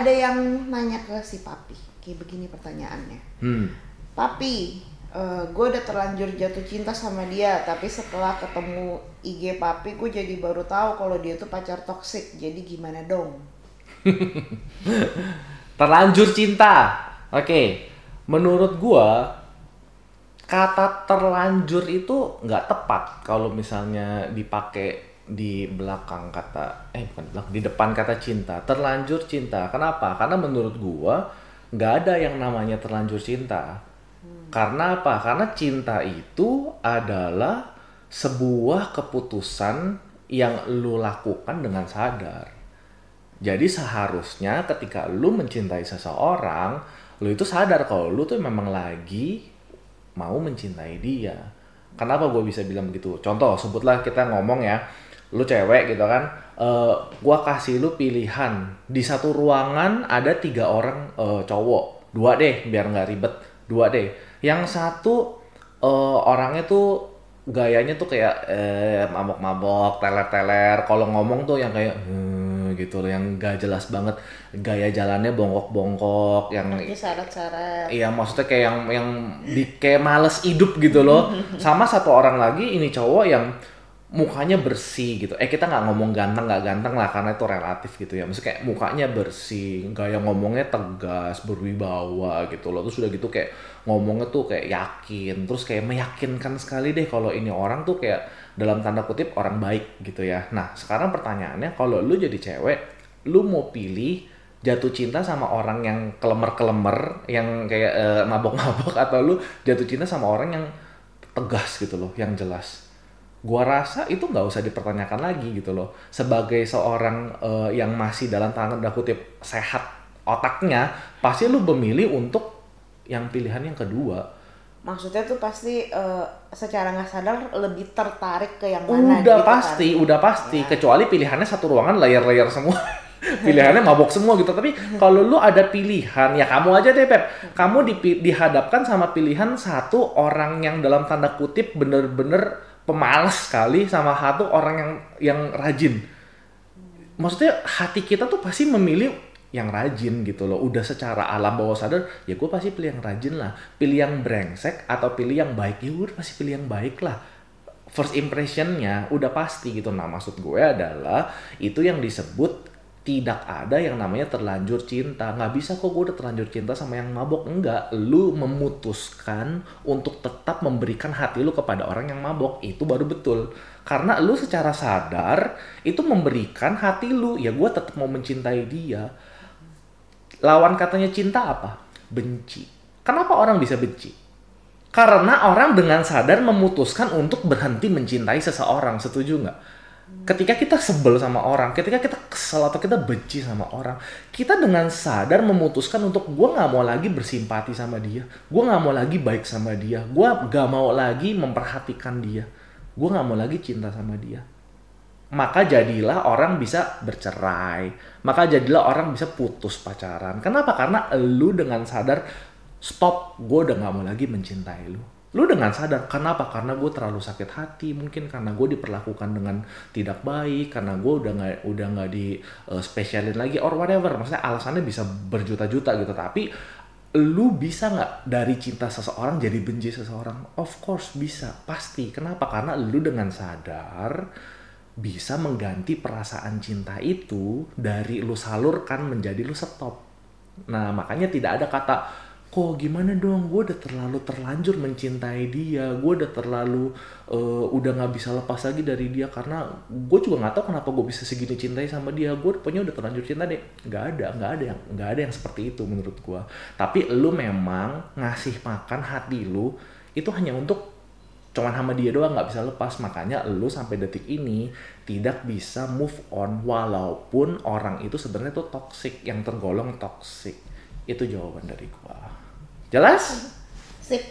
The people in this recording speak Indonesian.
ada yang nanya ke si papi kayak begini pertanyaannya Hmm. papi gue udah terlanjur jatuh cinta sama dia tapi setelah ketemu IG papi gue jadi baru tahu kalau dia tuh pacar toksik jadi gimana dong Terlanjur cinta. Oke. Menurut gua kata terlanjur itu nggak tepat kalau misalnya dipakai di belakang kata eh bukan belakang di depan kata cinta terlanjur cinta. Kenapa? Karena menurut gua nggak ada yang namanya terlanjur cinta. Karena apa? Karena cinta itu adalah sebuah keputusan yang lu lakukan dengan sadar. Jadi seharusnya ketika lu mencintai seseorang, lu itu sadar kalau lu tuh memang lagi mau mencintai dia. Kenapa gue bisa bilang begitu? Contoh, sebutlah kita ngomong ya, lu cewek gitu kan, eh gua kasih lu pilihan di satu ruangan ada tiga orang eh, cowok, dua deh biar nggak ribet, dua deh. Yang satu eh, orangnya tuh gayanya tuh kayak eh, mabok-mabok, teler-teler. Kalau ngomong tuh yang kayak "Hmm," gitu loh, yang gak jelas banget. Gaya jalannya bongkok-bongkok, yang syarat-syarat Iya maksudnya kayak yang yang di kayak males hidup gitu loh. Sama satu orang lagi ini cowok yang mukanya bersih gitu. Eh kita nggak ngomong ganteng nggak ganteng lah karena itu relatif gitu ya. Maksudnya kayak mukanya bersih, gaya ngomongnya tegas, berwibawa gitu loh. Terus udah gitu kayak ngomongnya tuh kayak yakin, terus kayak meyakinkan sekali deh kalau ini orang tuh kayak dalam tanda kutip orang baik gitu ya. Nah sekarang pertanyaannya kalau lu jadi cewek, lu mau pilih jatuh cinta sama orang yang kelemer-kelemer, yang kayak eh, mabok-mabok atau lu jatuh cinta sama orang yang tegas gitu loh, yang jelas. Gua rasa itu nggak usah dipertanyakan lagi gitu loh. Sebagai seorang eh, yang masih dalam tanda kutip sehat otaknya, pasti lu memilih untuk yang pilihan yang kedua. maksudnya tuh pasti eh, secara nggak sadar lebih tertarik ke yang mana Udah gitu pasti, kan. udah pasti. Ya. Kecuali pilihannya satu ruangan layer-layer semua. pilihannya mabok semua gitu. Tapi kalau lu ada pilihan, ya kamu aja deh Pep. Kamu dihadapkan sama pilihan satu orang yang dalam tanda kutip bener-bener pemalas sekali sama satu orang yang yang rajin. Maksudnya hati kita tuh pasti memilih yang rajin gitu loh. Udah secara alam bawah sadar, ya gue pasti pilih yang rajin lah. Pilih yang brengsek atau pilih yang baik, ya gue pasti pilih yang baik lah first impressionnya udah pasti gitu nah maksud gue adalah itu yang disebut tidak ada yang namanya terlanjur cinta. Nggak bisa kok gue udah terlanjur cinta sama yang mabok. Enggak lu memutuskan untuk tetap memberikan hati lu kepada orang yang mabok. Itu baru betul. Karena lu secara sadar itu memberikan hati lu. Ya gue tetap mau mencintai dia. Lawan katanya cinta apa? Benci. Kenapa orang bisa benci? Karena orang dengan sadar memutuskan untuk berhenti mencintai seseorang, setuju nggak? Ketika kita sebel sama orang, ketika kita kesel atau kita benci sama orang, kita dengan sadar memutuskan untuk gue nggak mau lagi bersimpati sama dia, gue nggak mau lagi baik sama dia, gue nggak mau lagi memperhatikan dia, gue nggak mau lagi cinta sama dia. Maka jadilah orang bisa bercerai, maka jadilah orang bisa putus pacaran. Kenapa? Karena lu dengan sadar stop gue udah nggak mau lagi mencintai lu lu dengan sadar kenapa karena gue terlalu sakit hati mungkin karena gue diperlakukan dengan tidak baik karena gue udah nggak udah nggak di uh, spesialin lagi or whatever. Maksudnya alasannya bisa berjuta-juta gitu. Tapi lu bisa nggak dari cinta seseorang jadi benci seseorang? Of course bisa pasti. Kenapa? Karena lu dengan sadar bisa mengganti perasaan cinta itu dari lu salurkan menjadi lu stop. Nah makanya tidak ada kata kok gimana dong? Gue udah terlalu terlanjur mencintai dia. Gue udah terlalu eh, udah nggak bisa lepas lagi dari dia karena gue juga nggak tahu kenapa gue bisa segini cintai sama dia. Gue pokoknya udah terlanjur cinta deh. Nggak ada nggak ada yang nggak ada yang seperti itu menurut gue tapi lu memang ngasih makan hati lu itu hanya untuk cuman sama dia doang nggak bisa lepas. Makanya lu sampai detik ini tidak bisa move on walaupun orang itu sebenarnya tuh toxic yang tergolong toxic. Itu jawaban dari gua jelas? Sip